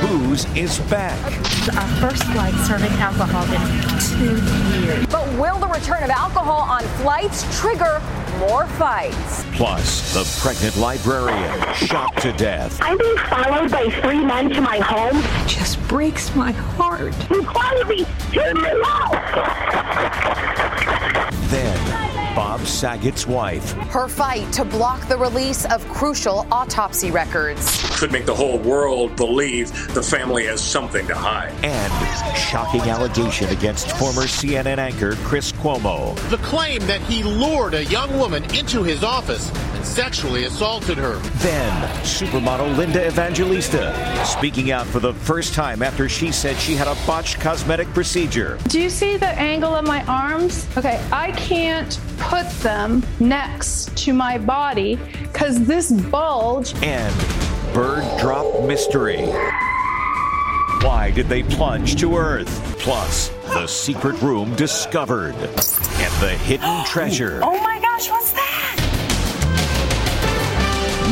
Booze is back. Our first flight serving alcohol in two years. But will the return of alcohol on flights trigger more fights? Plus, the pregnant librarian shot to death. I'm being followed by three men to my home. It just breaks my heart. You called me. Turn me out. Then, Bob Saget's wife. Her fight to block the release of crucial autopsy records. Could make the whole world believe the family has something to hide. And shocking allegation against former CNN anchor Chris Cuomo. The claim that he lured a young woman into his office and sexually assaulted her. Then, supermodel Linda Evangelista speaking out for the first time after she said she had a botched cosmetic procedure. Do you see the angle of my arms? Okay, I can't put them next to my body because this bulge. And bird drop mystery. Why did they plunge to Earth? Plus, the secret room discovered and the hidden treasure. Oh my gosh, what's that?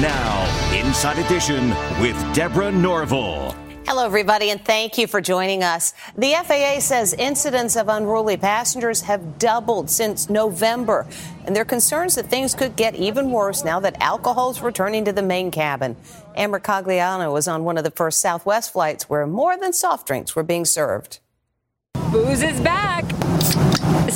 Now, Inside Edition with Deborah Norville. Hello, everybody, and thank you for joining us. The FAA says incidents of unruly passengers have doubled since November, and they're concerned that things could get even worse now that alcohol is returning to the main cabin. Ann Mercogliano was on one of the first Southwest flights where more than soft drinks were being served. Booze is back.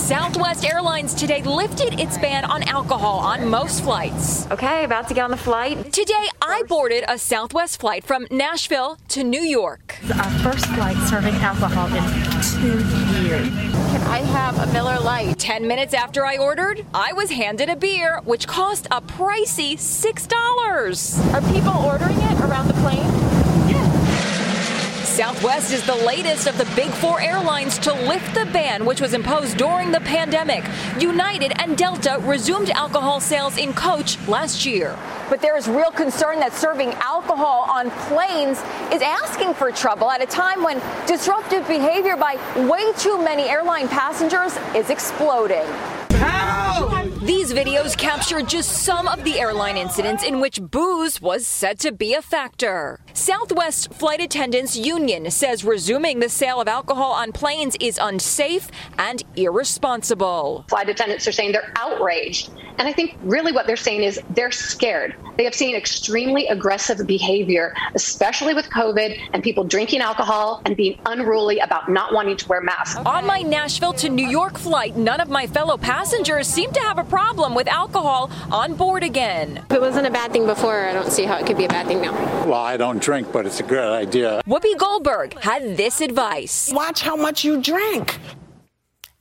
Southwest Airlines today lifted its ban on alcohol on most flights. Okay, about to get on the flight. Today, I boarded a Southwest flight from Nashville to New York. Our first flight serving alcohol in two years. Can I have a Miller Lite? Ten minutes after I ordered, I was handed a beer, which cost a pricey $6. Are people ordering it around the plane? Southwest is the latest of the big four airlines to lift the ban, which was imposed during the pandemic. United and Delta resumed alcohol sales in coach last year. But there is real concern that serving alcohol on planes is asking for trouble at a time when disruptive behavior by way too many airline passengers is exploding. These videos capture just some of the airline incidents in which booze was said to be a factor. Southwest Flight Attendants Union says resuming the sale of alcohol on planes is unsafe and irresponsible. Flight attendants are saying they're outraged. And I think really what they're saying is they're scared. They have seen extremely aggressive behavior, especially with COVID and people drinking alcohol and being unruly about not wanting to wear masks. On my Nashville to New York flight, none of my fellow passengers seem to have a problem with alcohol on board again. If it wasn't a bad thing before, I don't see how it could be a bad thing now. Well, I don't drink, but it's a good idea. Whoopi Goldberg had this advice Watch how much you drink.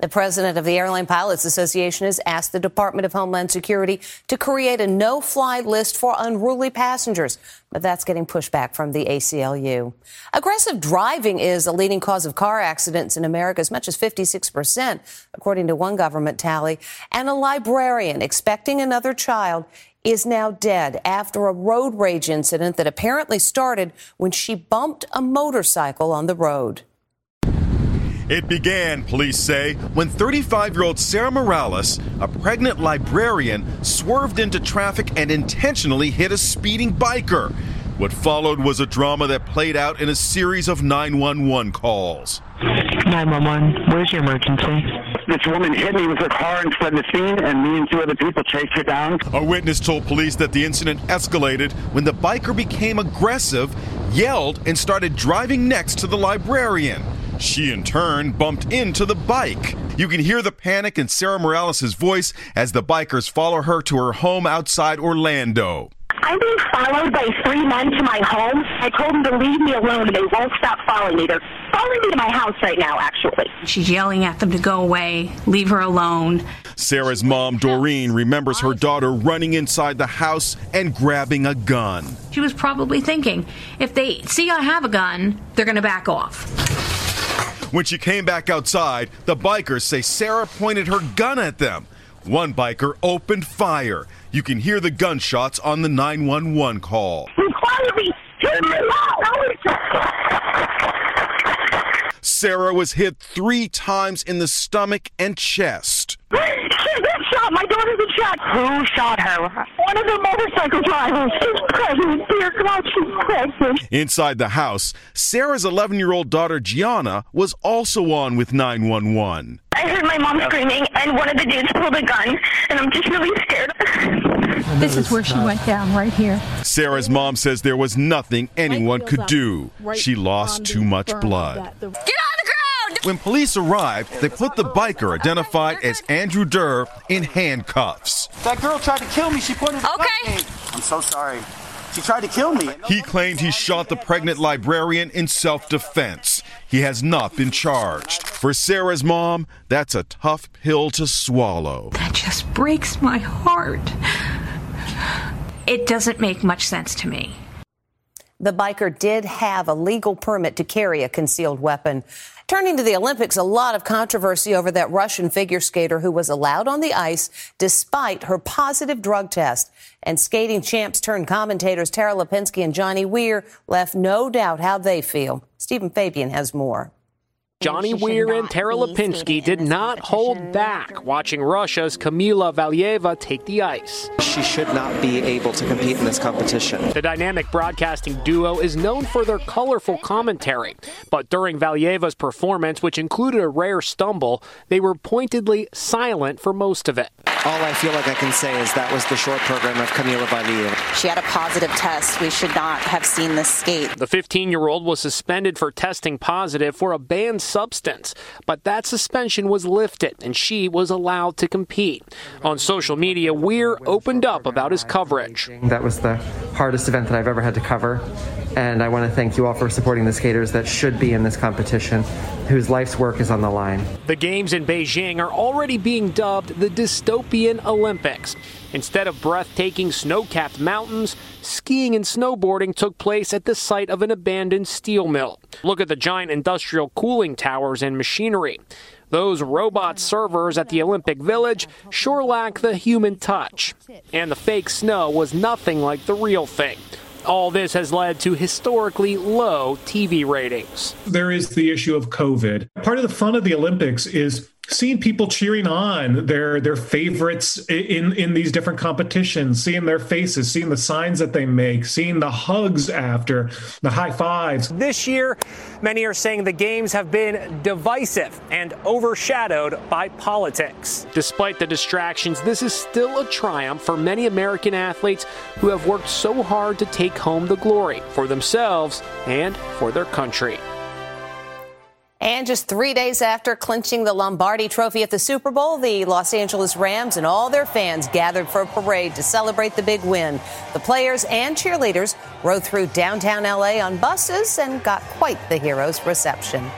The president of the Airline Pilots Association has asked the Department of Homeland Security to create a no fly list for unruly passengers, but that's getting pushback from the ACLU. Aggressive driving is a leading cause of car accidents in America, as much as 56%, according to one government tally. And a librarian expecting another child is now dead after a road rage incident that apparently started when she bumped a motorcycle on the road. It began, police say, when 35 year old Sarah Morales, a pregnant librarian, swerved into traffic and intentionally hit a speeding biker. What followed was a drama that played out in a series of 911 calls. 911, where's your emergency? This woman hit me with her car and fled the scene, and me and two other people chased her down. A witness told police that the incident escalated when the biker became aggressive, yelled, and started driving next to the librarian. She in turn bumped into the bike. You can hear the panic in Sarah Morales' voice as the bikers follow her to her home outside Orlando. I'm being followed by three men to my home. I told them to leave me alone, and they won't stop following me. They're following me to my house right now, actually. She's yelling at them to go away, leave her alone. Sarah's mom, Doreen, remembers her daughter running inside the house and grabbing a gun. She was probably thinking, if they see I have a gun, they're going to back off. When she came back outside, the bikers say Sarah pointed her gun at them. One biker opened fire. You can hear the gunshots on the 911 call. Sarah was hit three times in the stomach and chest. She's been shot. My daughter's been shot. Who shot her? One of the motorcycle drivers. She's pregnant. Dear God, she's pregnant. Inside the house, Sarah's 11 year old daughter Gianna was also on with 911. I heard my mom screaming, and one of the dudes pulled a gun, and I'm just really scared. This is where she went down, right here. Sarah's mom says there was nothing anyone could do. She lost too much blood. Get on the ground! When police arrived, they put the biker identified as Andrew Durr in handcuffs. That girl tried to kill me. She pointed. Okay. I'm so sorry. She tried to kill me. He claimed he shot the pregnant librarian in self defense. He has not been charged. For Sarah's mom, that's a tough pill to swallow. That just breaks my heart. It doesn't make much sense to me. The biker did have a legal permit to carry a concealed weapon. Turning to the Olympics, a lot of controversy over that Russian figure skater who was allowed on the ice despite her positive drug test. And skating champs turned commentators Tara Lipinski and Johnny Weir left no doubt how they feel. Stephen Fabian has more. Johnny Weir and Tara Lipinski did not hold back watching Russia's Kamila Valieva take the ice. She should not be able to compete in this competition. The dynamic broadcasting duo is known for their colorful commentary, but during Valieva's performance, which included a rare stumble, they were pointedly silent for most of it. All I feel like I can say is that was the short program of Kamila Valieva. She had a positive test. We should not have seen this skate. The 15 year old was suspended for testing positive for a banned substance, but that suspension was lifted and she was allowed to compete. On social media, Weir opened up about his coverage. That was the hardest event that I've ever had to cover. And I want to thank you all for supporting the skaters that should be in this competition, whose life's work is on the line. The games in Beijing are already being dubbed the dystopian Olympics. Instead of breathtaking snow capped mountains, skiing and snowboarding took place at the site of an abandoned steel mill. Look at the giant industrial cooling towers and machinery. Those robot servers at the Olympic Village sure lack the human touch. And the fake snow was nothing like the real thing. All this has led to historically low TV ratings. There is the issue of COVID. Part of the fun of the Olympics is seeing people cheering on their their favorites in in these different competitions seeing their faces seeing the signs that they make seeing the hugs after the high fives. This year many are saying the games have been divisive and overshadowed by politics. Despite the distractions this is still a triumph for many american athletes who have worked so hard to take home the glory for themselves and for their country and just three days after clinching the Lombardi Trophy at the Super Bowl, the Los Angeles Rams and all their fans gathered for a parade to celebrate the big win. The players and cheerleaders rode through downtown LA on buses and got quite the hero's reception.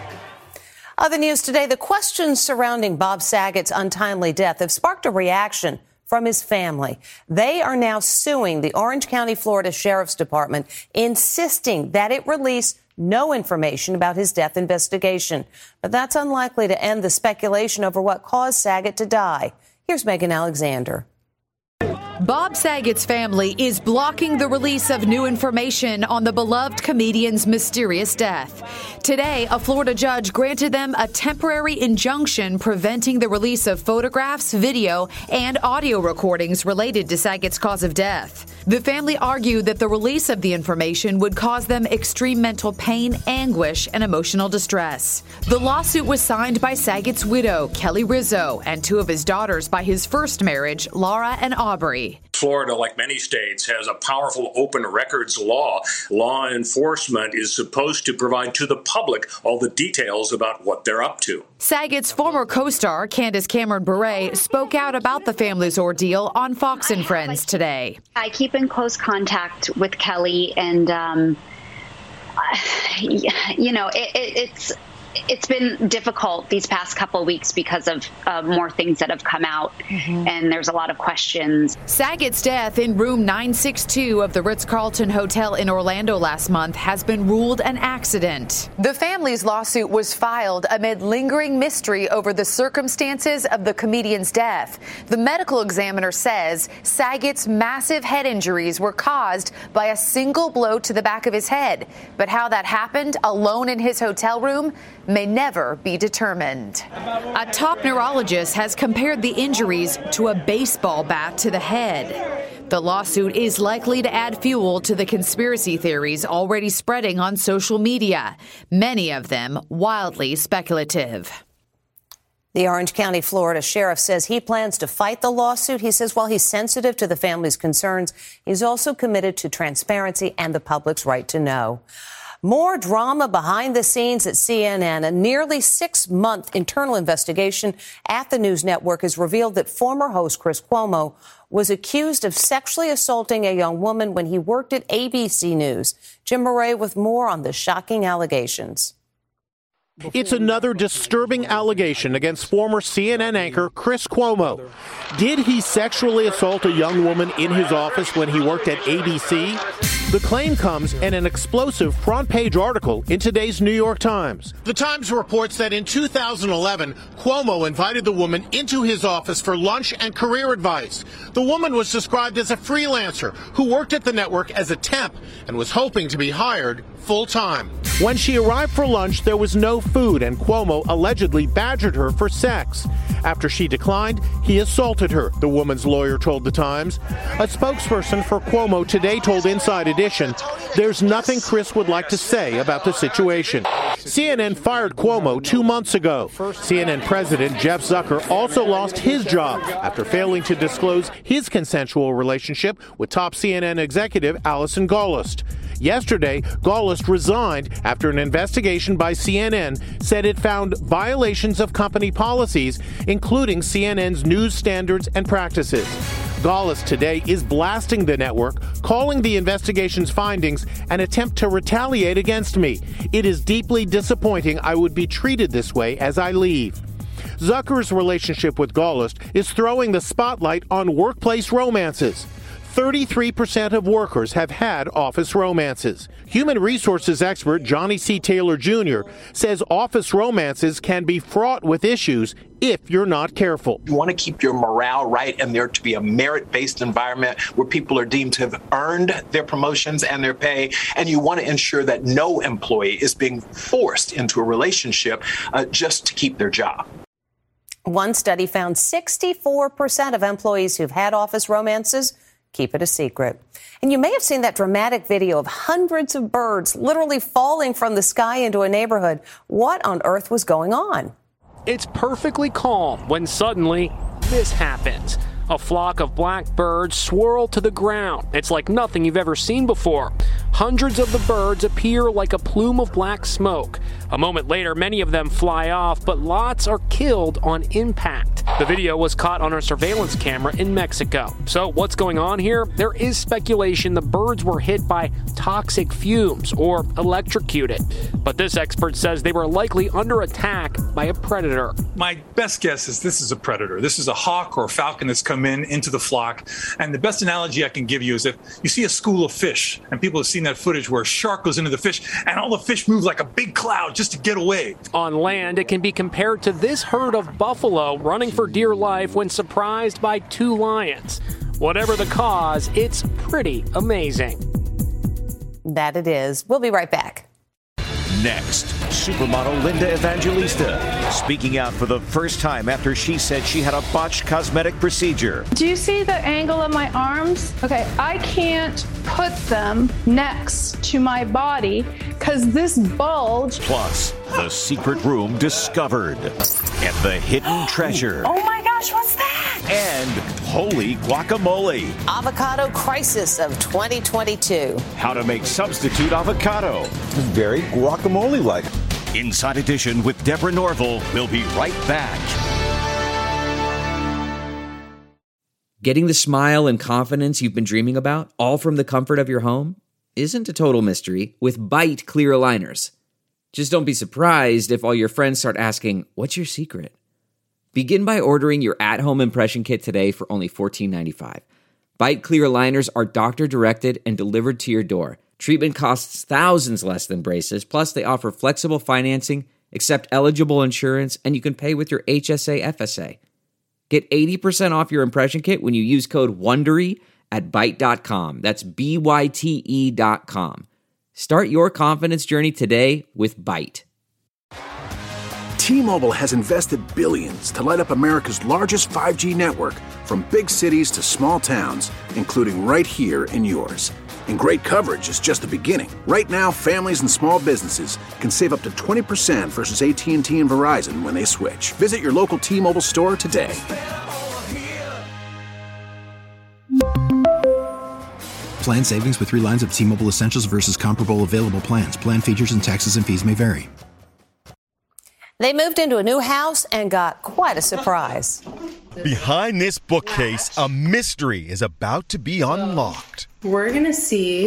Other news today the questions surrounding Bob Saget's untimely death have sparked a reaction from his family. They are now suing the Orange County, Florida Sheriff's Department, insisting that it release no information about his death investigation. But that's unlikely to end the speculation over what caused Saget to die. Here's Megan Alexander. Bob Saget's family is blocking the release of new information on the beloved comedian's mysterious death. Today, a Florida judge granted them a temporary injunction preventing the release of photographs, video, and audio recordings related to Saget's cause of death. The family argued that the release of the information would cause them extreme mental pain, anguish, and emotional distress. The lawsuit was signed by Saget's widow, Kelly Rizzo, and two of his daughters by his first marriage, Laura and Audrey. Aubrey. Florida, like many states, has a powerful open records law. Law enforcement is supposed to provide to the public all the details about what they're up to. Saget's former co star, Candace Cameron Bure, spoke out about the family's ordeal on Fox and Friends today. I keep in close contact with Kelly, and, um, you know, it, it, it's it's been difficult these past couple of weeks because of uh, more things that have come out, mm-hmm. and there's a lot of questions. Saget's death in room 962 of the Ritz Carlton Hotel in Orlando last month has been ruled an accident. The family's lawsuit was filed amid lingering mystery over the circumstances of the comedian's death. The medical examiner says Saget's massive head injuries were caused by a single blow to the back of his head. But how that happened alone in his hotel room may never be determined. A top neurologist has compared the injuries to a baseball bat to the head. The lawsuit is likely to add fuel to the conspiracy theories already spreading on social media, many of them wildly speculative. The Orange County, Florida sheriff says he plans to fight the lawsuit. He says while he's sensitive to the family's concerns, he's also committed to transparency and the public's right to know. More drama behind the scenes at CNN. A nearly six month internal investigation at the news network has revealed that former host Chris Cuomo was accused of sexually assaulting a young woman when he worked at ABC News. Jim Moret with more on the shocking allegations. It's another disturbing allegation against former CNN anchor Chris Cuomo. Did he sexually assault a young woman in his office when he worked at ABC? The claim comes in an explosive front page article in today's New York Times. The Times reports that in 2011, Cuomo invited the woman into his office for lunch and career advice. The woman was described as a freelancer who worked at the network as a temp and was hoping to be hired full time. When she arrived for lunch, there was no food, and Cuomo allegedly badgered her for sex. After she declined, he assaulted her, the woman's lawyer told The Times. A spokesperson for Cuomo today told Inside Edition there's nothing Chris would like to say about the situation. CNN fired Cuomo two months ago. CNN President Jeff Zucker also lost his job after failing to disclose his consensual relationship with top CNN executive Allison Gollust. Yesterday, Gollust resigned after an investigation by CNN said it found violations of company policies, including CNN's news standards and practices. Gollust today is blasting the network, calling the investigation's findings an attempt to retaliate against me. It is deeply disappointing I would be treated this way as I leave. Zucker's relationship with Gollust is throwing the spotlight on workplace romances. 33% of workers have had office romances. Human resources expert Johnny C. Taylor Jr. says office romances can be fraught with issues if you're not careful. You want to keep your morale right and there to be a merit based environment where people are deemed to have earned their promotions and their pay. And you want to ensure that no employee is being forced into a relationship uh, just to keep their job. One study found 64% of employees who've had office romances keep it a secret. And you may have seen that dramatic video of hundreds of birds literally falling from the sky into a neighborhood. What on earth was going on? It's perfectly calm when suddenly this happens. A flock of black birds swirl to the ground. It's like nothing you've ever seen before. Hundreds of the birds appear like a plume of black smoke. A moment later, many of them fly off, but lots are killed on impact. The video was caught on a surveillance camera in Mexico. So, what's going on here? There is speculation the birds were hit by toxic fumes or electrocuted. But this expert says they were likely under attack by a predator. My best guess is this is a predator. This is a hawk or a falcon that's come in into the flock. And the best analogy I can give you is if you see a school of fish, and people have seen that footage where a shark goes into the fish and all the fish move like a big cloud just to get away. On land, it can be compared to this herd of buffalo running for dear life when surprised by two lions. Whatever the cause, it's pretty amazing. That it is. We'll be right back. Next, supermodel Linda Evangelista speaking out for the first time after she said she had a botched cosmetic procedure. Do you see the angle of my arms? Okay, I can't put them next to my body because this bulge. Plus, the secret room discovered and the hidden treasure. Oh my gosh, what's that? And holy guacamole. Avocado crisis of 2022. How to make substitute avocado. Very guacamole like. Inside Edition with Deborah Norville. We'll be right back. Getting the smile and confidence you've been dreaming about, all from the comfort of your home, isn't a total mystery with Byte clear aligners. Just don't be surprised if all your friends start asking, What's your secret? Begin by ordering your at home impression kit today for only $14.95. Byte clear aligners are doctor directed and delivered to your door. Treatment costs thousands less than braces, plus, they offer flexible financing, accept eligible insurance, and you can pay with your HSA FSA. Get 80% off your impression kit when you use code WONDERY at Byte.com. That's B-Y-T-E dot com. Start your confidence journey today with Byte. T-Mobile has invested billions to light up America's largest 5G network from big cities to small towns, including right here in yours. And great coverage is just the beginning. Right now, families and small businesses can save up to 20% versus AT&T and Verizon when they switch. Visit your local T-Mobile store today. Plan savings with three lines of T Mobile Essentials versus comparable available plans. Plan features and taxes and fees may vary. They moved into a new house and got quite a surprise. Behind this bookcase, a mystery is about to be unlocked. We're going to see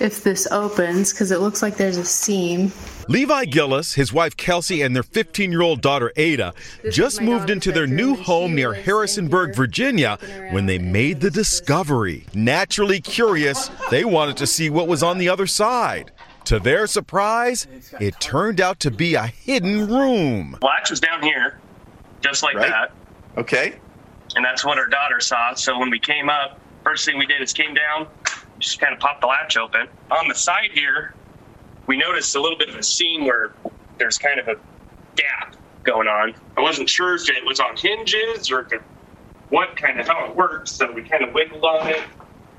if this opens because it looks like there's a seam. Levi Gillis, his wife Kelsey, and their 15 year old daughter Ada just moved into their new home near Harrisonburg, Virginia, when they made the discovery. Naturally curious, they wanted to see what was on the other side. To their surprise, it turned out to be a hidden room. Wax was down here, just like Right. that. Okay. And that's what our daughter saw. So when we came up, first thing we did is came down, just kind of popped the latch open. On the side here, we noticed a little bit of a seam where there's kind of a gap going on. I wasn't sure if it was on hinges or it, what kind of how it works. So we kind of wiggled on it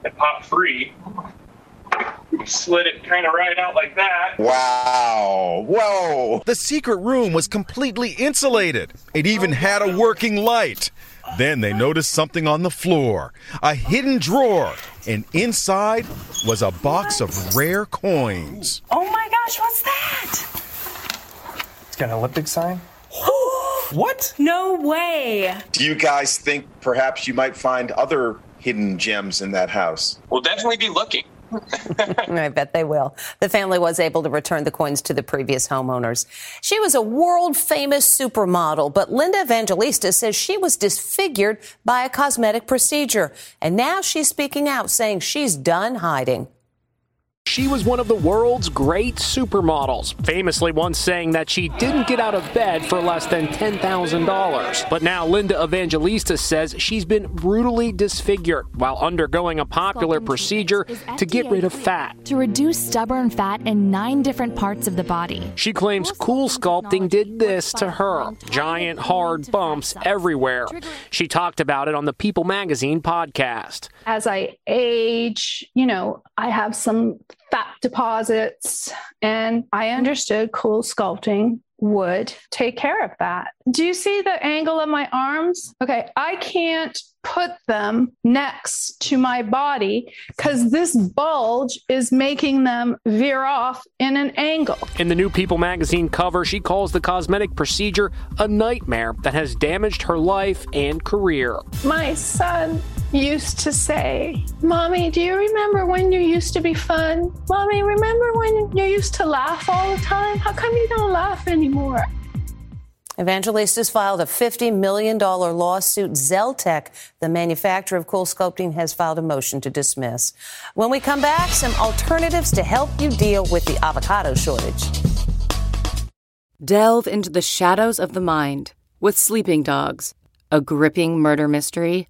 and popped free. We slid it kind of right out like that. Wow. Whoa. The secret room was completely insulated. It even had a working light. Then they noticed something on the floor a hidden drawer, and inside was a box of rare coins. Oh my gosh, what's that? It's got an Olympic sign. what? No way. Do you guys think perhaps you might find other hidden gems in that house? We'll definitely be looking. I bet they will. The family was able to return the coins to the previous homeowners. She was a world famous supermodel, but Linda Evangelista says she was disfigured by a cosmetic procedure. And now she's speaking out, saying she's done hiding. She was one of the world's great supermodels, famously once saying that she didn't get out of bed for less than $10,000. But now Linda Evangelista says she's been brutally disfigured while undergoing a popular procedure to get rid of fat. To reduce stubborn fat in nine different parts of the body. She claims CoolSculpting did this to her giant, hard bumps everywhere. She talked about it on the People Magazine podcast. As I age, you know, I have some fat deposits, and I understood CoolSculpting would take care of that. Do you see the angle of my arms? Okay, I can't put them next to my body because this bulge is making them veer off in an angle. In the new People magazine cover, she calls the cosmetic procedure a nightmare that has damaged her life and career. My son used to say, Mommy, do you remember when you used to be fun? Mommy, remember when you used to laugh all the time? How come you don't laugh anymore? Evangelistas filed a $50 million lawsuit. Zeltiq, the manufacturer of CoolSculpting, has filed a motion to dismiss. When we come back, some alternatives to help you deal with the avocado shortage. Delve into the shadows of the mind with Sleeping Dogs, a gripping murder mystery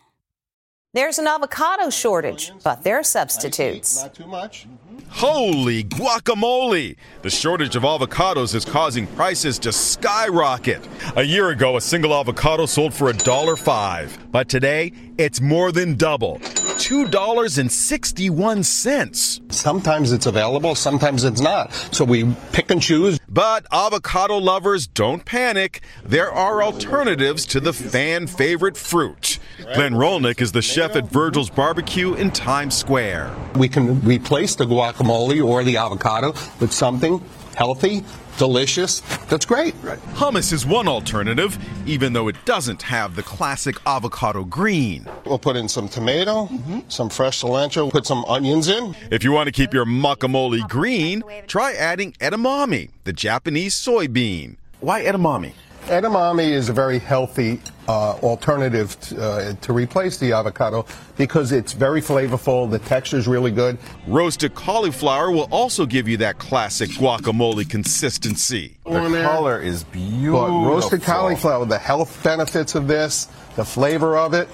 There's an avocado shortage, but there are substitutes. Not too much. Holy guacamole! The shortage of avocados is causing prices to skyrocket. A year ago, a single avocado sold for $1.05, but today it's more than double $2.61. Sometimes it's available, sometimes it's not. So we pick and choose. But avocado lovers don't panic. There are alternatives to the fan favorite fruit. Glenn Rolnick is the chef at Virgil's Barbecue in Times Square. We can replace the guacamole or the avocado with something healthy, delicious. That's great. Hummus is one alternative, even though it doesn't have the classic avocado green. We'll put in some tomato, mm-hmm. some fresh cilantro, put some onions in. If you want to keep your guacamole green, try adding edamame, the Japanese soybean. Why edamame? Edamame is a very healthy uh, alternative to, uh, to replace the avocado because it's very flavorful. The texture is really good. Roasted cauliflower will also give you that classic guacamole consistency. The color is beautiful. But roasted cauliflower, the health benefits of this, the flavor of it,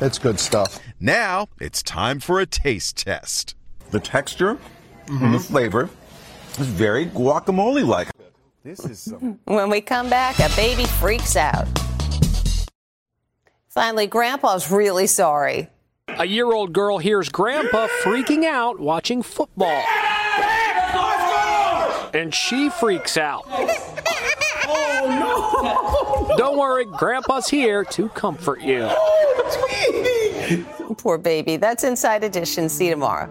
it's good stuff. Now it's time for a taste test. The texture and the flavor is very guacamole like. This is some. When we come back, a baby freaks out. Finally, Grandpa's really sorry. A year old girl hears Grandpa freaking out watching football. And she freaks out. Oh, no! Don't worry, Grandpa's here to comfort you. Oh, Poor baby. That's Inside Edition. See you tomorrow.